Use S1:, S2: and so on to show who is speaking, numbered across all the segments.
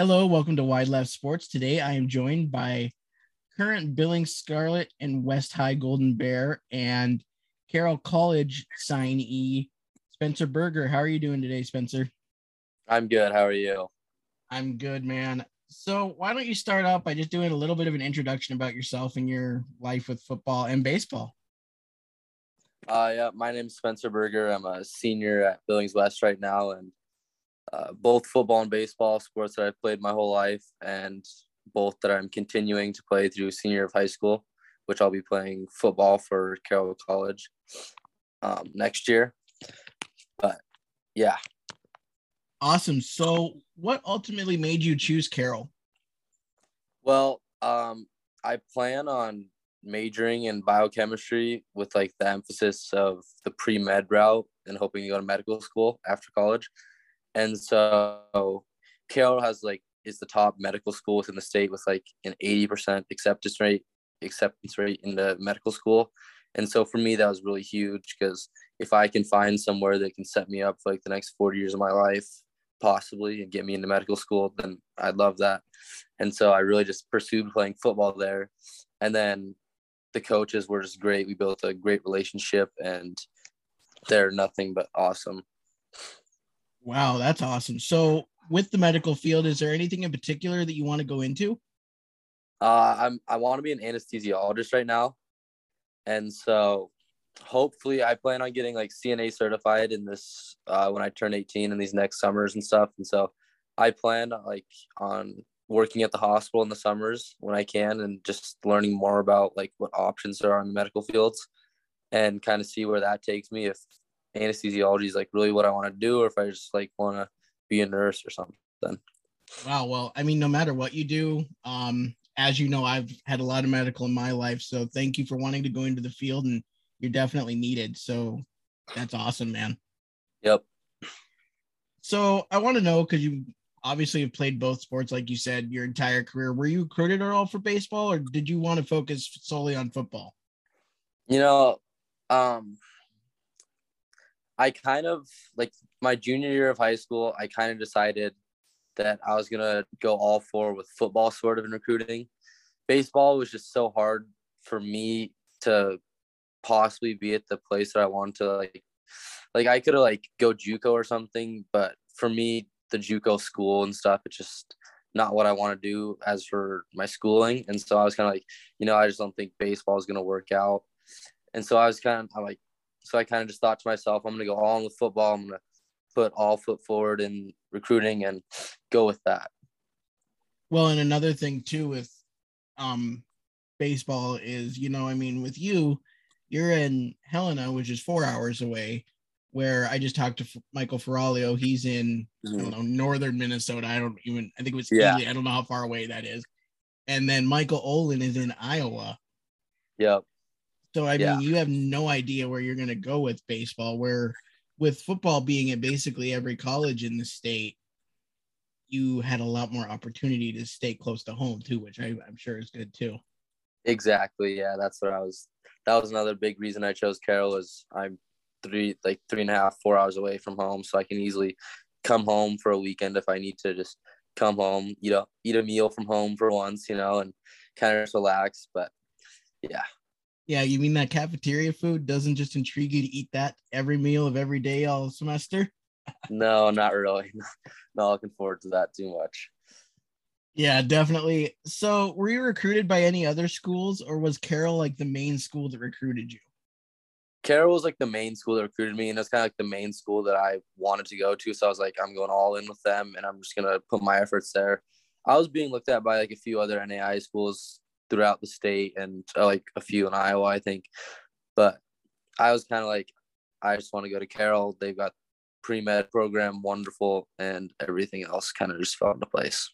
S1: Hello, welcome to Wide Left Sports. Today I am joined by current Billings Scarlet and West High Golden Bear and Carroll College signee Spencer Berger. How are you doing today, Spencer?
S2: I'm good. How are you?
S1: I'm good, man. So why don't you start out by just doing a little bit of an introduction about yourself and your life with football and baseball?
S2: Uh, yeah, my name's Spencer Berger. I'm a senior at Billings West right now, and uh, both football and baseball sports that I've played my whole life, and both that I'm continuing to play through senior of high school, which I'll be playing football for Carroll College um, next year. But yeah.
S1: Awesome. So, what ultimately made you choose Carroll?
S2: Well, um, I plan on majoring in biochemistry with like the emphasis of the pre med route and hoping to go to medical school after college. And so Carroll has like is the top medical school within the state with like an 80% acceptance rate acceptance rate in the medical school. And so for me that was really huge because if I can find somewhere that can set me up for like the next 40 years of my life possibly and get me into medical school then I'd love that. And so I really just pursued playing football there. And then the coaches were just great. We built a great relationship and they're nothing but awesome.
S1: Wow, that's awesome. So, with the medical field, is there anything in particular that you want to go into?
S2: Uh, I'm I want to be an anesthesiologist right now, and so hopefully I plan on getting like CNA certified in this uh, when I turn 18 in these next summers and stuff. And so I plan like on working at the hospital in the summers when I can and just learning more about like what options there are in the medical fields and kind of see where that takes me if anesthesiology is like really what I want to do, or if I just like want to be a nurse or something.
S1: Wow. Well, I mean, no matter what you do, um, as you know, I've had a lot of medical in my life. So thank you for wanting to go into the field and you're definitely needed. So that's awesome, man.
S2: Yep.
S1: So I want to know because you obviously have played both sports, like you said, your entire career. Were you recruited at all for baseball or did you want to focus solely on football?
S2: You know, um, I kind of like my junior year of high school, I kind of decided that I was gonna go all for with football sort of in recruiting. Baseball was just so hard for me to possibly be at the place that I wanted to like like I could have like go JUCO or something, but for me, the JUCO school and stuff, it's just not what I want to do as for my schooling. And so I was kind of like, you know, I just don't think baseball is gonna work out. And so I was kind of I'm like, so I kind of just thought to myself, I'm going to go all in with football. I'm going to put all foot forward in recruiting and go with that.
S1: Well, and another thing too with um baseball is, you know, I mean, with you, you're in Helena, which is four hours away. Where I just talked to Michael Ferralio, he's in mm-hmm. I don't know northern Minnesota. I don't even I think it was yeah. Easy. I don't know how far away that is. And then Michael Olin is in Iowa.
S2: Yep.
S1: So I yeah. mean, you have no idea where you're going to go with baseball. Where with football being at basically every college in the state, you had a lot more opportunity to stay close to home too, which I, am sure is good too.
S2: Exactly. Yeah, that's what I was. That was another big reason I chose Carroll. Is I'm three like three and a half, four hours away from home, so I can easily come home for a weekend if I need to just come home, you know, eat a meal from home for once, you know, and kind of relax. But yeah,
S1: yeah, you mean that cafeteria food doesn't just intrigue you to eat that every meal of every day all semester?
S2: no, not really. Not looking forward to that too much.
S1: Yeah, definitely. So, were you recruited by any other schools, or was Carroll like the main school that recruited you?
S2: Carroll was like the main school that recruited me, and it's kind of like the main school that I wanted to go to. So I was like, I'm going all in with them, and I'm just gonna put my efforts there. I was being looked at by like a few other NAIA schools throughout the state and like a few in Iowa, I think. But I was kind of like, I just want to go to Carroll. They've got pre med program, wonderful, and everything else kind of just fell into place.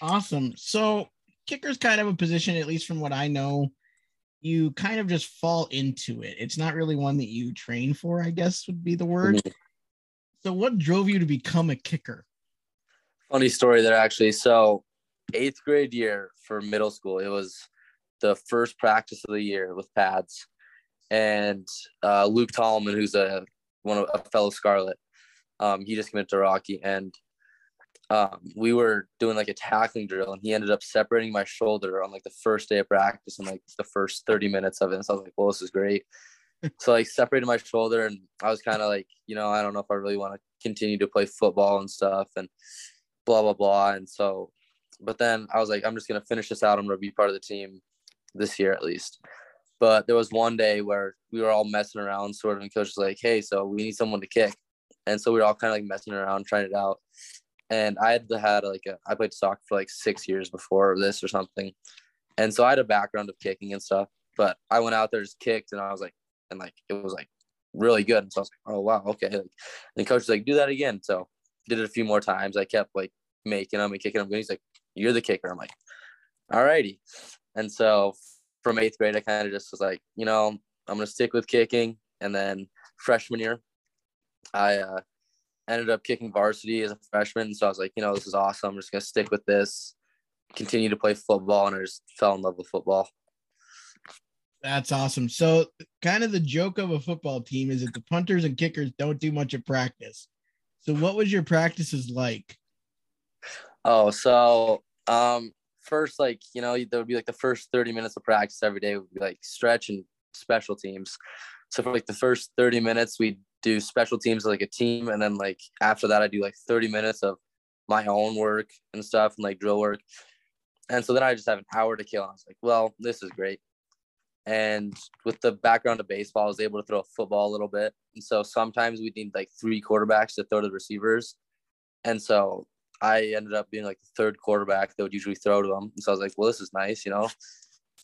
S1: Awesome. So kicker's kind of a position, at least from what I know, you kind of just fall into it. It's not really one that you train for, I guess would be the word. Mm-hmm. So what drove you to become a kicker?
S2: Funny story there actually. So eighth grade year for middle school. It was the first practice of the year with pads, and uh, Luke Tallman, who's a one of a fellow Scarlet, um, he just committed to Rocky, and um, we were doing like a tackling drill and he ended up separating my shoulder on like the first day of practice and like the first 30 minutes of it. And so I was like, well, this is great. so like separated my shoulder and I was kind of like, you know, I don't know if I really want to continue to play football and stuff and blah, blah, blah. And so, but then I was like, I'm just to finish this out. I'm to be part of the team this year at least. But there was one day where we were all messing around sort of and coach was like, hey, so we need someone to kick. And so we were all kind of like messing around, trying it out and I had had like a I played soccer for like six years before this or something, and so I had a background of kicking and stuff. But I went out there just kicked, and I was like, and like it was like really good. And so I was like, oh wow, okay. Like, and coach was like, do that again. So did it a few more times. I kept like making them and kicking them. He's like, you're the kicker. I'm like, all righty. And so from eighth grade, I kind of just was like, you know, I'm gonna stick with kicking. And then freshman year, I uh, ended up kicking varsity as a freshman. So I was like, you know, this is awesome. I'm just gonna stick with this, continue to play football, and I just fell in love with football.
S1: That's awesome. So kind of the joke of a football team is that the punters and kickers don't do much of practice. So what was your practices like?
S2: Oh, so um first like, you know, there would be like the first 30 minutes of practice every day would be like stretch and special teams. So for like the first 30 minutes, we'd do special teams like a team. And then like after that, I do like 30 minutes of my own work and stuff and like drill work. And so then I just have an hour to kill. I was like, well, this is great. And with the background of baseball, I was able to throw a football a little bit. And so sometimes we need like three quarterbacks to throw to the receivers. And so I ended up being like the third quarterback that would usually throw to them. And so I was like, well, this is nice, you know,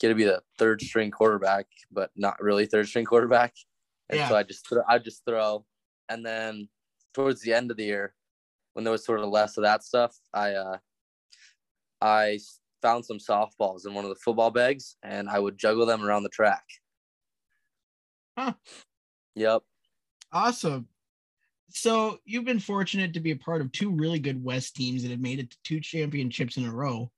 S2: get to be the third string quarterback, but not really third string quarterback. And yeah. so I just I just throw, and then towards the end of the year, when there was sort of less of that stuff, I uh, I found some softballs in one of the football bags, and I would juggle them around the track.
S1: Huh.
S2: Yep.
S1: Awesome. So you've been fortunate to be a part of two really good West teams that have made it to two championships in a row.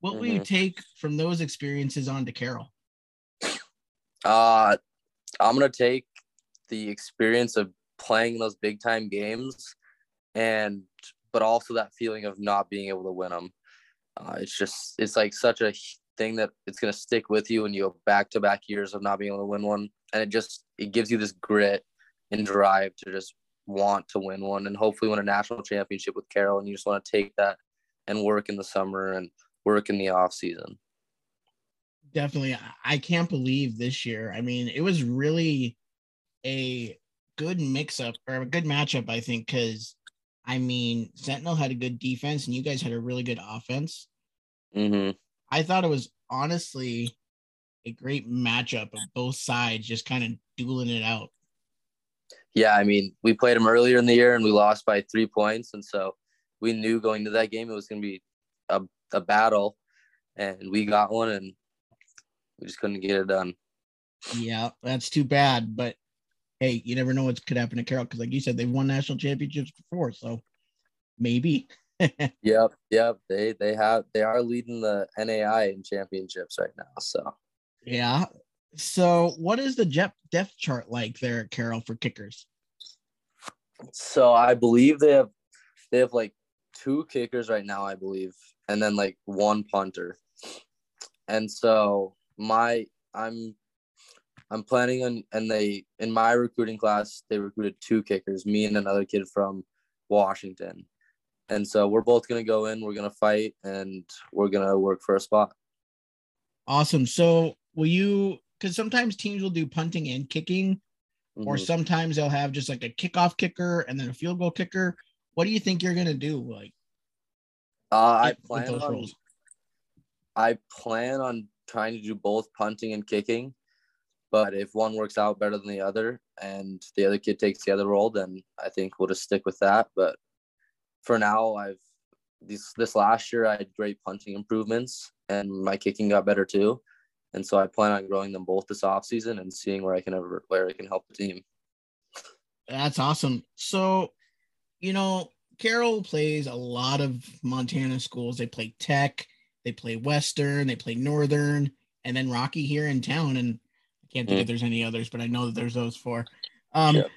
S1: What mm-hmm. will you mm-hmm. take from those experiences on to Carroll?
S2: Uh, I'm gonna take the experience of playing those big time games and but also that feeling of not being able to win them uh, it's just it's like such a thing that it's going to stick with you and you go back to back years of not being able to win one and it just it gives you this grit and drive to just want to win one and hopefully win a national championship with carroll and you just want to take that and work in the summer and work in the off season
S1: definitely i can't believe this year i mean it was really a good mix up or a good matchup, I think, because I mean, Sentinel had a good defense and you guys had a really good offense.
S2: Mm-hmm.
S1: I thought it was honestly a great matchup of both sides, just kind of dueling it out.
S2: Yeah, I mean, we played them earlier in the year and we lost by three points. And so we knew going to that game it was going to be a, a battle. And we got one and we just couldn't get it done.
S1: Yeah, that's too bad. But hey, you never know what could happen to Carroll because, like you said, they've won national championships before, so maybe.
S2: yep, yep. They they have they are leading the NAIA in championships right now. So
S1: yeah. So what is the depth chart like there at Carroll for kickers?
S2: So I believe they have they have like two kickers right now, I believe, and then like one punter. And so my I'm I'm planning on, and they in my recruiting class they recruited two kickers, me and another kid from Washington, and so we're both gonna go in. We're gonna fight, and we're gonna work for a spot.
S1: Awesome. So will you? Because sometimes teams will do punting and kicking, mm-hmm. or sometimes they'll have just like a kickoff kicker and then a field goal kicker. What do you think you're gonna do? Like,
S2: uh, I plan on. Roles? I plan on trying to do both punting and kicking but if one works out better than the other and the other kid takes the other role, then I think we'll just stick with that. But for now, I've this this last year I had great punting improvements and my kicking got better too. And so I plan on growing them both this off season and seeing where I can ever where I can help the team.
S1: That's awesome. So, you know, Carroll plays a lot of Montana schools. They play Tech, they play Western, they play Northern, and then Rocky here in town. And I can't think mm. if there's any others, but I know that there's those four. Um, yep.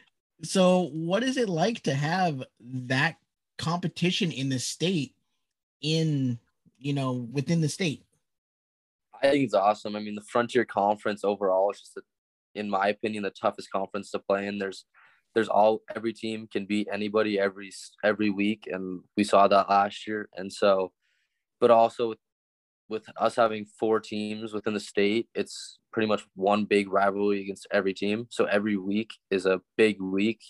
S1: So, what is it like to have that competition in the state in you know within the state?
S2: I think it's awesome. I mean, the Frontier Conference overall is just, a, in my opinion, the toughest conference to play in. There's there's all every team can beat anybody every every week, and we saw that last year. And so, but also with, with us having four teams within the state, it's pretty much one big rivalry against every team. So every week is a big week.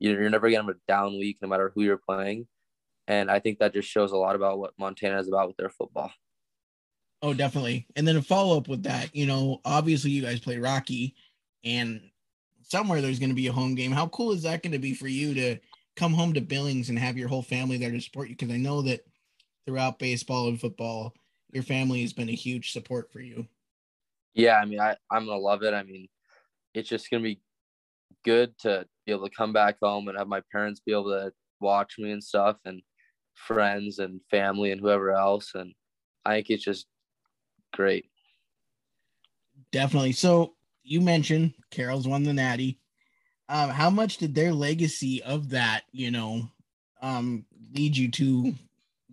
S2: You're, you're never gonna have a down week, no matter who you're playing. And I think that just shows a lot about what Montana is about with their football.
S1: Oh, definitely. And then a follow up with that, you know, obviously you guys play Rocky, and somewhere there's going to be a home game. How cool is that going to be for you to come home to Billings and have your whole family there to support you? Because I know that throughout baseball and football, your family has been a huge support for you.
S2: Yeah, I mean, I, I'm gonna love it. I mean, it's just gonna be good to be able to come back home and have my parents be able to watch me and stuff, and friends and family and whoever else. And I think it's just great.
S1: Definitely. So you mentioned Carroll's won the Natty. Um, how much did their legacy of that, you know, um, lead you to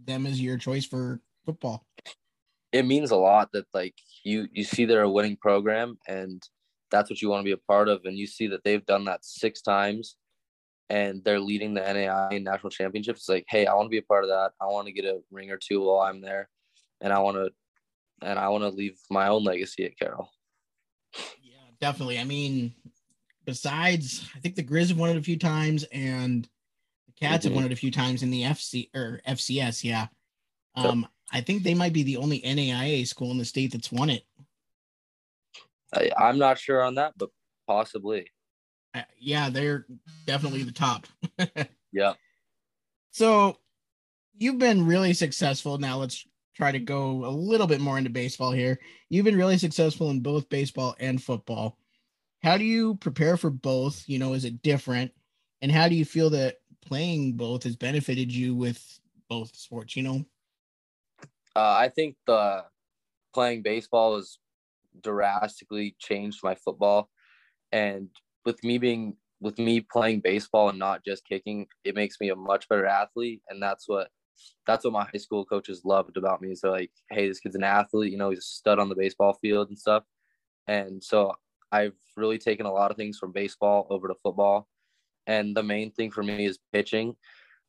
S1: them as your choice for football?
S2: It means a lot that like you you see they're a winning program and that's what you want to be a part of, and you see that they've done that six times, and they're leading the NAIA national championships. It's like, hey, I want to be a part of that. I want to get a ring or two while I'm there, and I want to, and I want to leave my own legacy at Carroll Yeah,
S1: definitely. I mean, besides, I think the Grizz have won it a few times, and the Cats mm-hmm. have won it a few times in the FC or FCS. Yeah, um, I think they might be the only NAIA school in the state that's won it.
S2: I, I'm not sure on that, but possibly.
S1: Uh, yeah, they're definitely the top.
S2: yeah.
S1: So you've been really successful. Now let's try to go a little bit more into baseball here. You've been really successful in both baseball and football. How do you prepare for both? You know, is it different? And how do you feel that playing both has benefited you with both sports? You know,
S2: uh, I think the playing baseball has drastically changed my football, and with me being with me playing baseball and not just kicking, it makes me a much better athlete, and that's what that's what my high school coaches loved about me. So like, hey, this kid's an athlete. You know, he's a stud on the baseball field and stuff. And so I've really taken a lot of things from baseball over to football. And the main thing for me is pitching.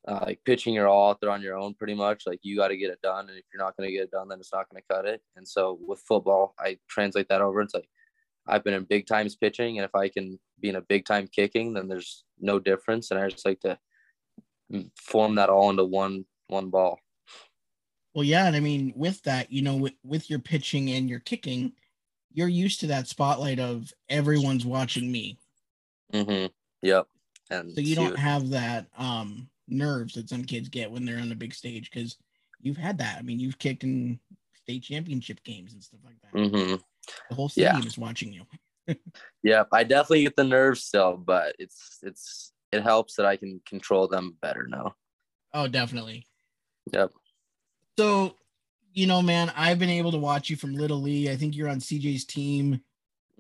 S2: Uh, like pitching, you're all out there on your own pretty much. Like you got to get it done, and if you're not going to get it done, then it's not going to cut it. And so with football, I translate that over. It's like I've been in big times pitching, and if I can be in a big time kicking, then there's no difference. And I just like to form that all into one one ball.
S1: Well, yeah, and I mean, with that, you know, with, with your pitching and your kicking, you're used to that spotlight of everyone's watching me.
S2: Mm-hmm. Yep. And
S1: so you don't have that um nerves that some kids get when they're on the big stage because you've had that. I mean, you've kicked in state championship games and stuff like that.
S2: Mm-hmm.
S1: The whole stadium yeah. is watching you.
S2: yep, I definitely get the nerves still, but it's it's it helps that I can control them better now.
S1: Oh, definitely.
S2: Yep.
S1: So, you know, man, I've been able to watch you from Little League. I think you're on CJ's team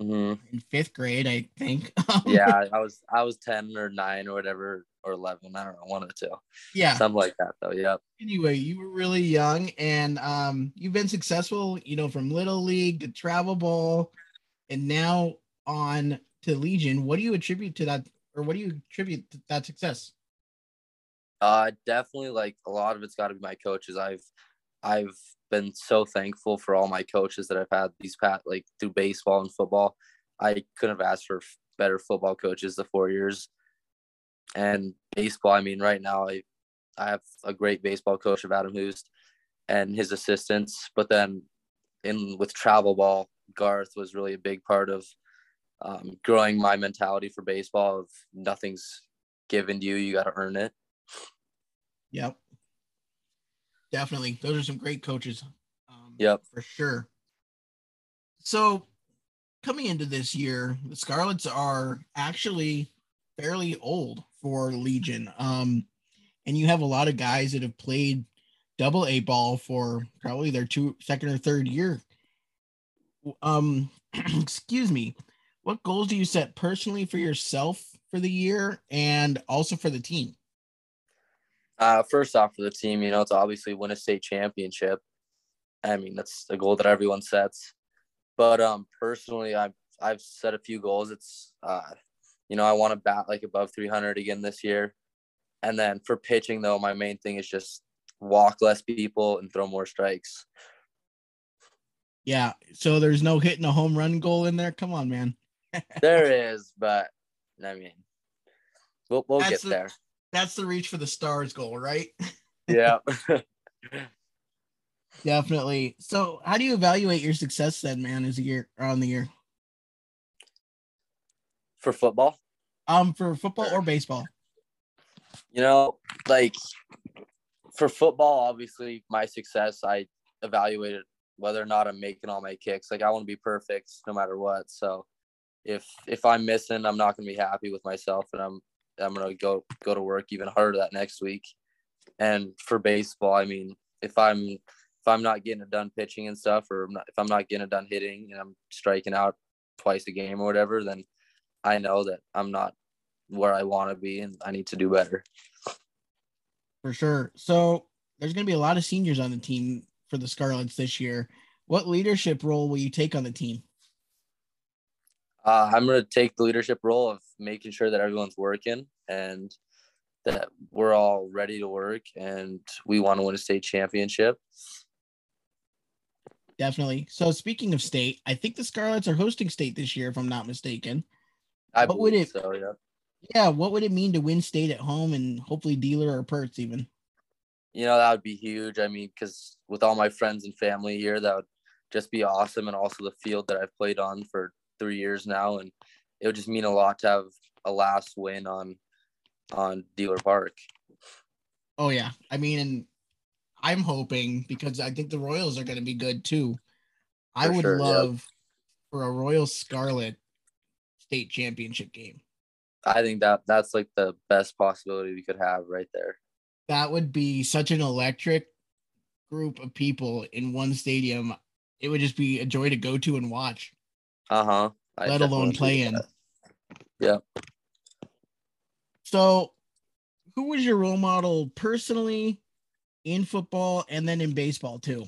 S2: mm-hmm.
S1: in fifth grade, I think.
S2: yeah, I was I was ten or nine or whatever or eleven. I don't know, one or two.
S1: Yeah,
S2: something like that though. Yep.
S1: Anyway, you were really young, and um, you've been successful. You know, from Little League to Travel ball, and now on to Legion. What do you attribute to that, or what do you attribute to that success?
S2: Uh, definitely like a lot of it's got to be my coaches. I've I've been so thankful for all my coaches that I've had these past like through baseball and football. I couldn't have asked for better football coaches the four years. And baseball, I mean, right now I I have a great baseball coach of Adam Hoost and his assistants. But then in with travel ball, Garth was really a big part of um, growing my mentality for baseball of nothing's given to you, you got to earn it.
S1: Yep. Definitely. Those are some great coaches.
S2: Um, yep.
S1: For sure. So, coming into this year, the Scarlets are actually fairly old for Legion. Um, and you have a lot of guys that have played double A ball for probably their two second or third year. Um, excuse me. What goals do you set personally for yourself for the year and also for the team?
S2: Uh, first off, for the team, you know, it's obviously win a state championship. I mean, that's a goal that everyone sets. But um, personally, I've I've set a few goals. It's uh, you know, I want to bat like above 300 again this year. And then for pitching, though, my main thing is just walk less people and throw more strikes.
S1: Yeah. So there's no hitting a home run goal in there. Come on, man.
S2: there is, but I mean, we'll we'll
S1: That's
S2: get
S1: the-
S2: there.
S1: That's the reach for the stars goal, right?
S2: Yeah.
S1: Definitely. So how do you evaluate your success then, man, as a year on the year?
S2: for football,
S1: Um, for football or baseball?
S2: you know, like for football, obviously my success, I evaluate it whether or not I'm making all my kicks. Like I want to be perfect no matter what. So if if I'm missing, I'm not gonna be happy with myself, and I'm I'm gonna go go to work even harder that next week. And for baseball, I mean, if I'm if I'm not getting it done pitching and stuff, or if I'm not getting it done hitting and I'm striking out twice a game or whatever, then I know that I'm not where I want to be, and I need to do better.
S1: For sure. So there's going to be a lot of seniors on the team for the Scarlets this year. What leadership role will you take on the team?
S2: Uh, I'm going to take the leadership role of making sure that everyone's working and that we're all ready to work and we want to win a state championship.
S1: Definitely. So speaking of state, I think the Scarlets are hosting state this year, if I'm not mistaken.
S2: I
S1: What would it-
S2: so, yeah.
S1: Yeah. What would it mean to win state at home and hopefully dealer or Perts even?
S2: You know, that would be huge. I mean, because with all my friends and family here, that would just be awesome. And also the field that I've played on for three years now. And it would just mean a lot to have a last win on on Dehler Park.
S1: Oh yeah. I mean, and I'm hoping because I think the Royals are going to be good too. I
S2: For
S1: would
S2: sure,
S1: love for a Royal Scarlet state championship game.
S2: I think that that's like the best possibility we could have right there.
S1: That would be such an electric group of people in one stadium. It would just be a joy to go to and watch,
S2: Uh huh.
S1: Let alone playing.
S2: Yeah.
S1: So, who was your role model personally in football and then in baseball too?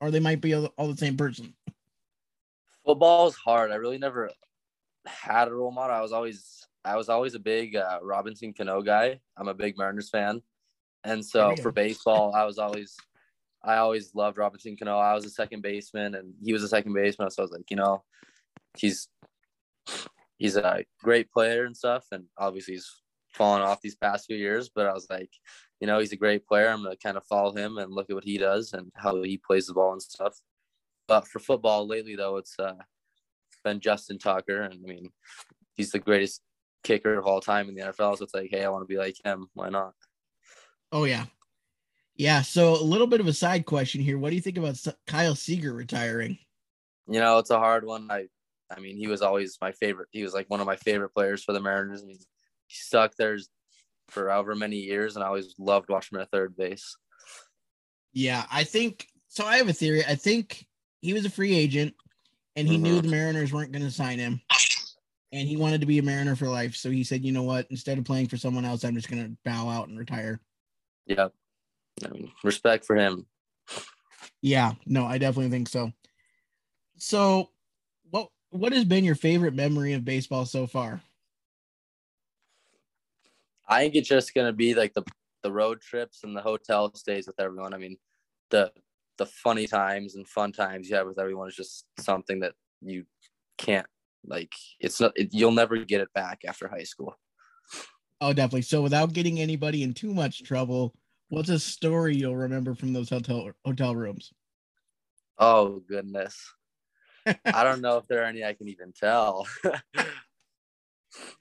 S1: Or they might be all, all the same person.
S2: Football is hard. I really never had a role model. I was always I was always a big uh, Robinson Cano guy. I'm a big Mariners fan, and so for baseball, I was always I always loved Robinson Cano. I was a second baseman, and he was a second baseman. So I was like, you know, he's he's a great player and stuff, and obviously he's fallen off these past few years. But I was like, you know, he's a great player. I'm gonna kind of follow him and look at what he does and how he plays the ball and stuff. But for football lately, though, it's uh, been Justin Tucker, and I mean, he's the greatest kicker of all time in the NFL. So it's like, hey, I want to be like him. Why not?
S1: Oh yeah, yeah. So a little bit of a side question here. What do you think about Kyle Seager retiring?
S2: You know, it's a hard one. I, I mean, he was always my favorite. He was like one of my favorite players for the Mariners. I mean, he stuck there for however many years, and I always loved watching him at third base.
S1: Yeah, I think so. I have a theory. I think he was a free agent, and he knew
S2: Mhm.
S1: the Mariners weren't going to sign him, and he wanted to be a Mariner for life. So he said, "You know what? Instead of playing for someone else, I'm just going to bow out and retire."
S2: Yep. I mean, respect for him.
S1: Yeah, no, I definitely think so. So, what has been your favorite memory of baseball so far?
S2: I think it's just gonna be like the the road trips and the hotel stays with everyone. I mean, the the funny times and fun times you have with everyone is just something that you can't like. It's not. It, you'll never get it back after high school.
S1: Oh, definitely. So, without getting anybody in too much trouble, what's a story you'll remember from those hotel hotel rooms?
S2: Oh goodness. I don't know if there are any I can even tell.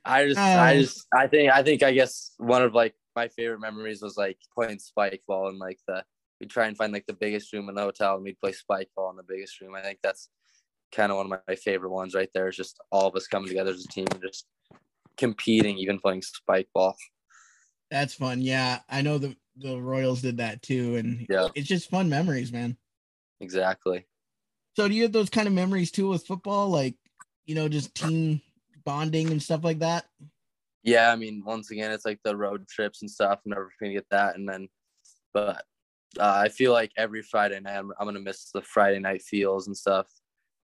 S2: I just, I
S1: Oh.
S2: just, I think, I think, I guess one of like my favorite memories was like playing spike ball and like the we try and find like the biggest room in the hotel and we'd play spike ball in the biggest room. I think that's kind of one of my, my favorite ones right there. Is just all of us coming together as a team and just competing, even playing spike ball.
S1: That's fun. Yeah, I know the the Royals did that too, and
S2: Yeah.
S1: it's just fun memories, man.
S2: Exactly.
S1: So, do you have those kind of memories too with football, like you know, just team bonding and stuff like that?
S2: Yeah, I mean, once again, it's like the road trips and stuff. I'm never gonna get that, and then, but uh, I feel like every Friday night I'm, I'm gonna miss the Friday night feels and stuff.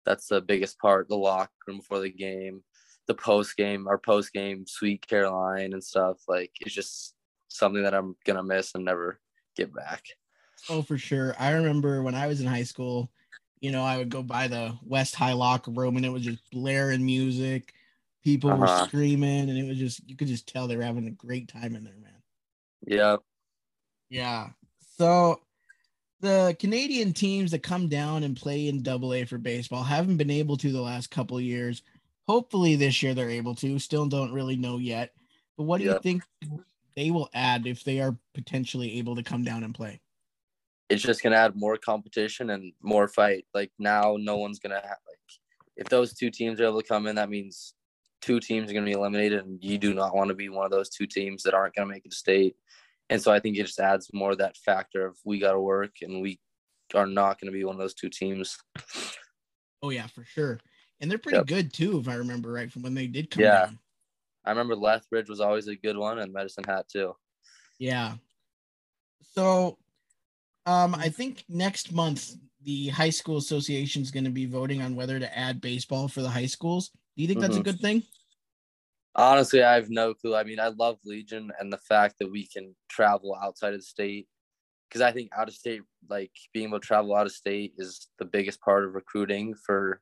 S2: That's the biggest part. The locker room before the game, the post game, our post game sweet Caroline and stuff. Like it's just something that I'm gonna miss and never get back.
S1: Oh, for sure. I remember when I was in high school, you know, I would go by the West High locker room and it was just blaring music. People uh-huh. were screaming, and it was just you could just tell they were having a great time in there, man.
S2: Yeah.
S1: Yeah. So the Canadian teams that come down and play in double A for baseball haven't been able to the last couple years. Hopefully this year they're able to. Still don't really know yet. But what do you think they will add if they are potentially able to come down and play?
S2: It's just gonna add more competition and more fight. Like now, no one's gonna have like if those two teams are able to come in, that means two teams are gonna be eliminated, and you do not want to be one of those two teams that aren't gonna make it to state. And so I think it just adds more of that factor of we got to work and we are not going to be one of those two teams.
S1: Oh yeah, for sure. And they're pretty yep. good too, if I remember right, from when they did come
S2: yeah.
S1: down.
S2: I remember Lethbridge was always a good one, and Medicine Hat too.
S1: Yeah. So, um, I think next month the high school association is going to be voting on whether to add baseball for the high schools. Do you think that's mm-hmm. a good thing?
S2: Honestly, I have no clue. I mean, I love Legion and the fact that we can travel outside of the state because I think out of state, like being able to travel out of state, is the biggest part of recruiting for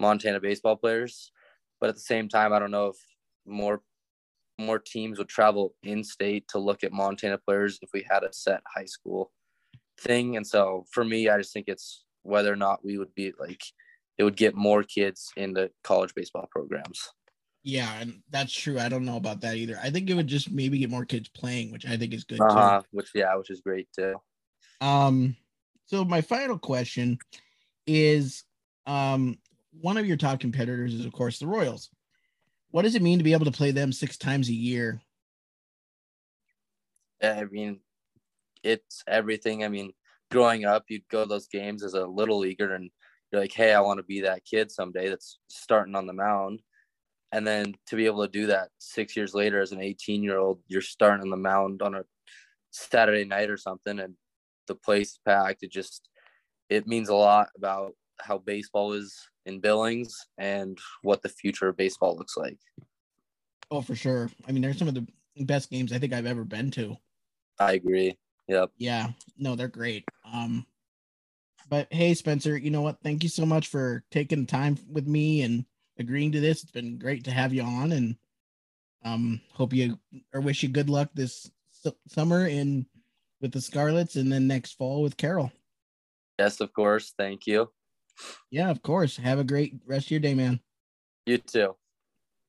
S2: Montana baseball players. But at the same time, I don't know if more more teams would travel in state to look at Montana players if we had a set high school thing. And so for me, I just think it's whether or not we would be like it would get more kids into college baseball programs.
S1: Yeah, and that's true. I don't know about that either. I think it would just maybe get more kids playing, which I think is good
S2: uh-huh, too. Which yeah, which is great too.
S1: Um, so my final question is, um, one of your top competitors is of course the Royals. What does it mean to be able to play them six times a year?
S2: I mean, it's everything. I mean, growing up, you'd go to those games as a little leaguer, and you're like, "Hey, I want to be that kid someday that's starting on the mound." and then to be able to do that six years later as an 18 year old you're starting on the mound on a saturday night or something and the place is packed. It just it means a lot about how baseball is in billings and what the future of baseball looks like.
S1: Oh for sure. I mean they're some of the best games i think i've ever been to.
S2: I agree yep
S1: yeah no they're great um but hey spencer you know what thank you so much for taking time with me and agreeing to this. It's been great to have you on, and um, hope you or wish you good luck this summer in with the Scarlets, and then next fall with Carroll.
S2: Yes, of course. Thank you.
S1: Yeah, of course. Have a great rest of your day, man.
S2: You too.